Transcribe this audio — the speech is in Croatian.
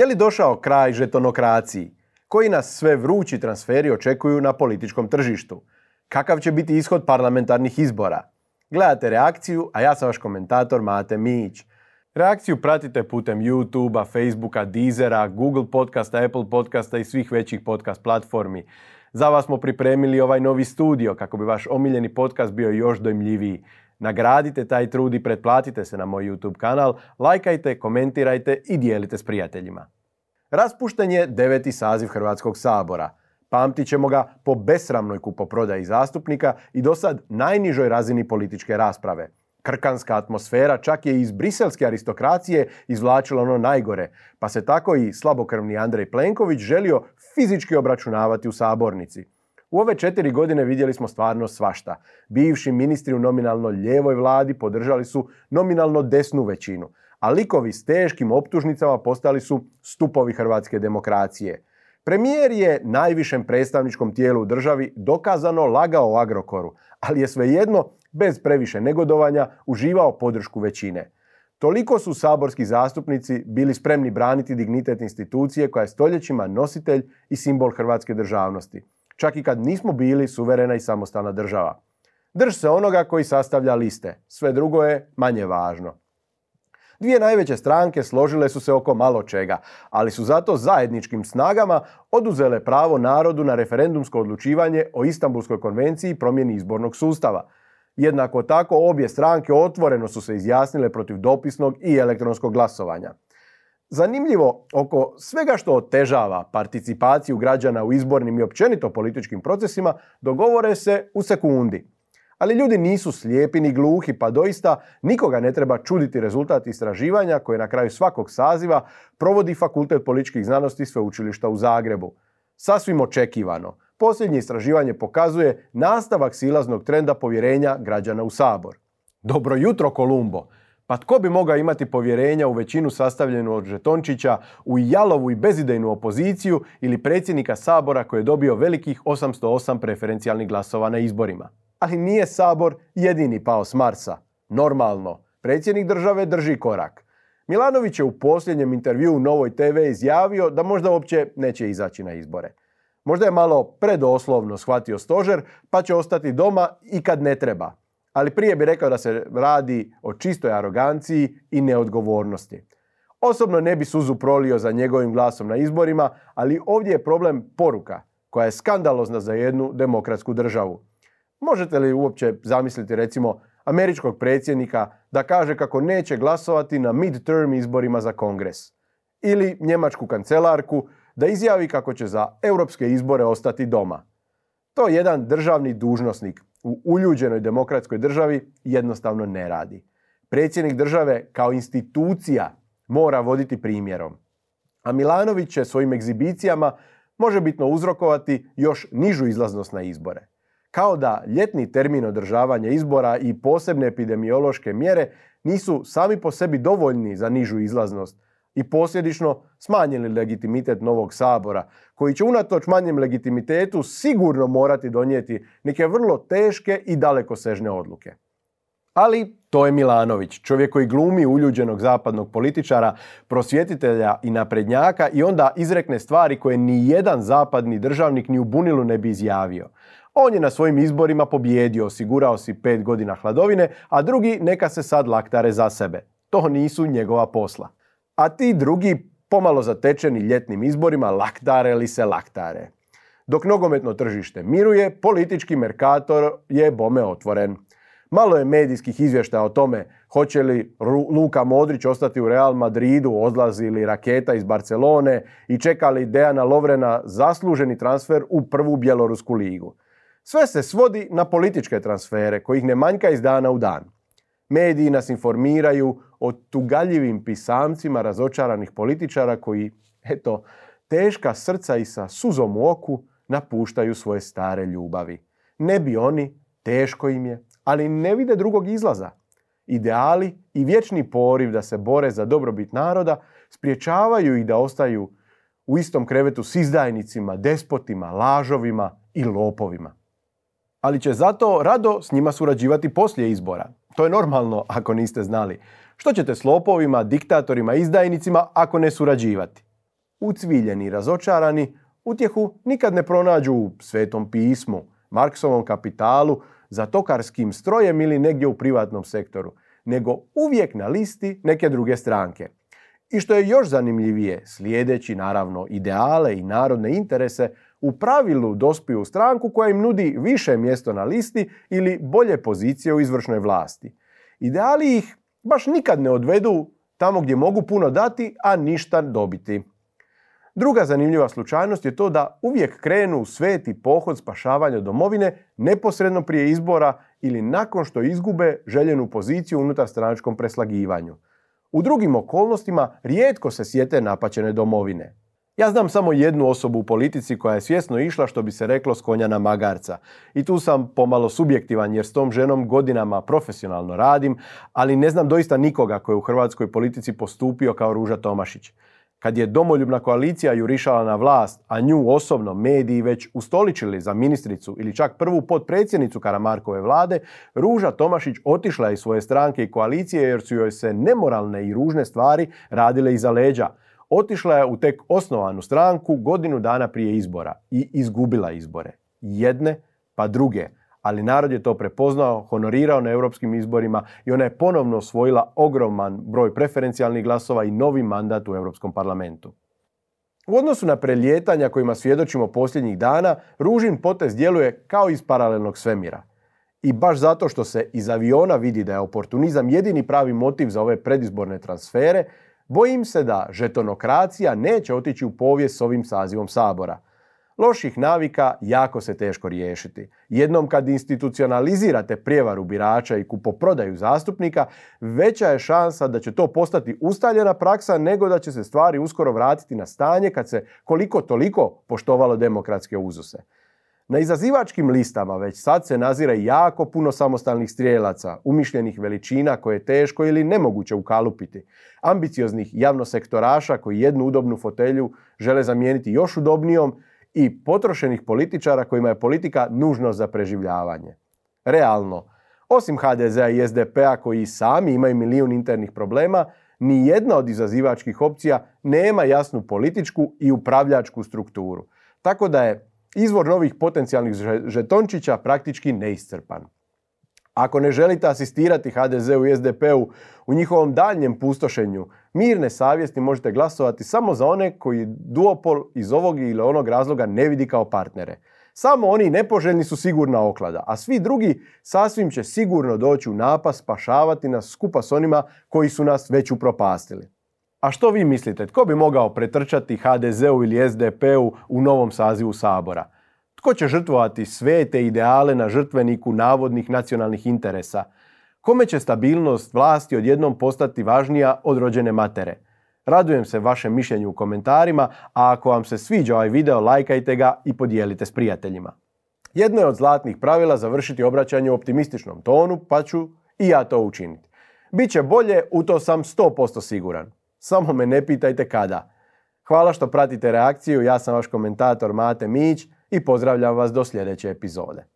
Je li došao kraj žetonokraciji? Koji nas sve vrući transferi očekuju na političkom tržištu? Kakav će biti ishod parlamentarnih izbora? Gledate reakciju, a ja sam vaš komentator Mate Mić. Reakciju pratite putem YouTubea, Facebooka, Deezera, Google podcasta, Apple podcasta i svih većih podcast platformi. Za vas smo pripremili ovaj novi studio kako bi vaš omiljeni podcast bio još dojmljiviji. Nagradite taj trud i pretplatite se na moj YouTube kanal, lajkajte, komentirajte i dijelite s prijateljima. Raspušten je deveti saziv Hrvatskog sabora. Pamtit ćemo ga po besramnoj kupoprodaji zastupnika i do sad najnižoj razini političke rasprave. Krkanska atmosfera čak je iz briselske aristokracije izvlačila ono najgore, pa se tako i slabokrvni Andrej Plenković želio fizički obračunavati u sabornici. U ove četiri godine vidjeli smo stvarno svašta. Bivši ministri u nominalno lijevoj vladi podržali su nominalno desnu većinu, a likovi s teškim optužnicama postali su stupovi hrvatske demokracije. Premijer je najvišem predstavničkom tijelu u državi dokazano lagao o Agrokoru, ali je svejedno, bez previše negodovanja, uživao podršku većine. Toliko su saborski zastupnici bili spremni braniti dignitet institucije koja je stoljećima nositelj i simbol hrvatske državnosti čak i kad nismo bili suverena i samostalna država. Drž se onoga koji sastavlja liste, sve drugo je manje važno. Dvije najveće stranke složile su se oko malo čega, ali su zato zajedničkim snagama oduzele pravo narodu na referendumsko odlučivanje o Istanbulskoj konvenciji i promjeni izbornog sustava. Jednako tako obje stranke otvoreno su se izjasnile protiv dopisnog i elektronskog glasovanja. Zanimljivo, oko svega što otežava participaciju građana u izbornim i općenito političkim procesima, dogovore se u sekundi. Ali ljudi nisu slijepi ni gluhi, pa doista nikoga ne treba čuditi rezultat istraživanja koje na kraju svakog saziva provodi Fakultet političkih znanosti Sveučilišta u Zagrebu. Sasvim očekivano, posljednje istraživanje pokazuje nastavak silaznog trenda povjerenja građana u Sabor. Dobro jutro, Kolumbo! Pa tko bi mogao imati povjerenja u većinu sastavljenu od žetončića, u jalovu i bezidejnu opoziciju ili predsjednika Sabora koji je dobio velikih 808 preferencijalnih glasova na izborima? Ali nije Sabor jedini pao s Marsa. Normalno, predsjednik države drži korak. Milanović je u posljednjem intervju u Novoj TV izjavio da možda uopće neće izaći na izbore. Možda je malo predoslovno shvatio stožer, pa će ostati doma i kad ne treba ali prije bi rekao da se radi o čistoj aroganciji i neodgovornosti. Osobno ne bi suzu prolio za njegovim glasom na izborima, ali ovdje je problem poruka koja je skandalozna za jednu demokratsku državu. Možete li uopće zamisliti recimo američkog predsjednika da kaže kako neće glasovati na midterm izborima za kongres? Ili njemačku kancelarku da izjavi kako će za europske izbore ostati doma? To jedan državni dužnosnik u uljuđenoj demokratskoj državi jednostavno ne radi. Predsjednik države kao institucija mora voditi primjerom. A Milanović će svojim egzibicijama bitno uzrokovati još nižu izlaznost na izbore. Kao da ljetni termin održavanja izbora i posebne epidemiološke mjere nisu sami po sebi dovoljni za nižu izlaznost, i posljedično smanjili legitimitet novog sabora, koji će unatoč manjem legitimitetu sigurno morati donijeti neke vrlo teške i dalekosežne odluke. Ali to je Milanović, čovjek koji glumi uljuđenog zapadnog političara, prosvjetitelja i naprednjaka i onda izrekne stvari koje ni jedan zapadni državnik ni u bunilu ne bi izjavio. On je na svojim izborima pobjedio, osigurao si pet godina hladovine, a drugi neka se sad laktare za sebe. To nisu njegova posla a ti drugi pomalo zatečeni ljetnim izborima laktare li se laktare. Dok nogometno tržište miruje, politički merkator je bome otvoren. Malo je medijskih izvještaja o tome hoće li Luka Modrić ostati u Real Madridu, odlazi li raketa iz Barcelone i čeka li Dejana Lovrena zasluženi transfer u prvu bjelorusku ligu. Sve se svodi na političke transfere kojih ne manjka iz dana u dan. Mediji nas informiraju o tugaljivim pisamcima razočaranih političara koji, eto, teška srca i sa suzom u oku napuštaju svoje stare ljubavi. Ne bi oni, teško im je, ali ne vide drugog izlaza. Ideali i vječni poriv da se bore za dobrobit naroda spriječavaju ih da ostaju u istom krevetu s izdajnicima, despotima, lažovima i lopovima. Ali će zato rado s njima surađivati poslije izbora. To je normalno ako niste znali. Što ćete s lopovima, diktatorima, izdajnicima ako ne surađivati? ucviljeni i razočarani, utjehu nikad ne pronađu u Svetom pismu, Marksovom kapitalu, za tokarskim strojem ili negdje u privatnom sektoru, nego uvijek na listi neke druge stranke. I što je još zanimljivije, slijedeći naravno ideale i narodne interese, u pravilu dospiju u stranku koja im nudi više mjesto na listi ili bolje pozicije u izvršnoj vlasti. Ideali ih baš nikad ne odvedu tamo gdje mogu puno dati, a ništa dobiti. Druga zanimljiva slučajnost je to da uvijek krenu u sveti pohod spašavanja domovine neposredno prije izbora ili nakon što izgube željenu poziciju unutar stranačkom preslagivanju. U drugim okolnostima rijetko se sjete napačene domovine. Ja znam samo jednu osobu u politici koja je svjesno išla što bi se reklo s konja na magarca. I tu sam pomalo subjektivan jer s tom ženom godinama profesionalno radim, ali ne znam doista nikoga koji je u hrvatskoj politici postupio kao Ruža Tomašić. Kad je domoljubna koalicija jurišala na vlast, a nju osobno mediji već ustoličili za ministricu ili čak prvu potpredsjednicu Karamarkove vlade, Ruža Tomašić otišla iz svoje stranke i koalicije jer su joj se nemoralne i ružne stvari radile iza leđa. Otišla je u tek osnovanu stranku godinu dana prije izbora i izgubila izbore. Jedne pa druge ali narod je to prepoznao, honorirao na europskim izborima i ona je ponovno osvojila ogroman broj preferencijalnih glasova i novi mandat u Europskom parlamentu. U odnosu na preljetanja kojima svjedočimo posljednjih dana, Ružin potez djeluje kao iz paralelnog svemira. I baš zato što se iz aviona vidi da je oportunizam jedini pravi motiv za ove predizborne transfere, bojim se da žetonokracija neće otići u povijest s ovim sazivom Sabora – Loših navika jako se teško riješiti. Jednom kad institucionalizirate prijevaru birača i kupoprodaju zastupnika, veća je šansa da će to postati ustaljena praksa nego da će se stvari uskoro vratiti na stanje kad se koliko toliko poštovalo demokratske uzuse. Na izazivačkim listama već sad se nazire jako puno samostalnih strijelaca, umišljenih veličina koje je teško ili nemoguće ukalupiti, ambicioznih javnosektoraša koji jednu udobnu fotelju žele zamijeniti još udobnijom i potrošenih političara kojima je politika nužnost za preživljavanje. Realno, osim HDZ-a i SDP-a koji sami imaju milijun internih problema, ni jedna od izazivačkih opcija nema jasnu političku i upravljačku strukturu. Tako da je izvor novih potencijalnih žetončića praktički neiscrpan. Ako ne želite asistirati HDZ-u i SDP-u u njihovom daljnjem pustošenju, mirne savjesti možete glasovati samo za one koji duopol iz ovog ili onog razloga ne vidi kao partnere. Samo oni nepoželjni su sigurna oklada, a svi drugi sasvim će sigurno doći u napas spašavati nas skupa s onima koji su nas već upropastili. A što vi mislite, tko bi mogao pretrčati HDZ-u ili SDP-u u novom sazivu Sabora? Tko će žrtvovati sve te ideale na žrtveniku navodnih nacionalnih interesa? Kome će stabilnost vlasti odjednom postati važnija od rođene matere? Radujem se vašem mišljenju u komentarima, a ako vam se sviđa ovaj video, lajkajte ga i podijelite s prijateljima. Jedno je od zlatnih pravila završiti obraćanje u optimističnom tonu, pa ću i ja to učiniti. Biće bolje, u to sam 100% siguran. Samo me ne pitajte kada. Hvala što pratite reakciju, ja sam vaš komentator Mate Mić, i pozdravljam vas do sljedeće epizode.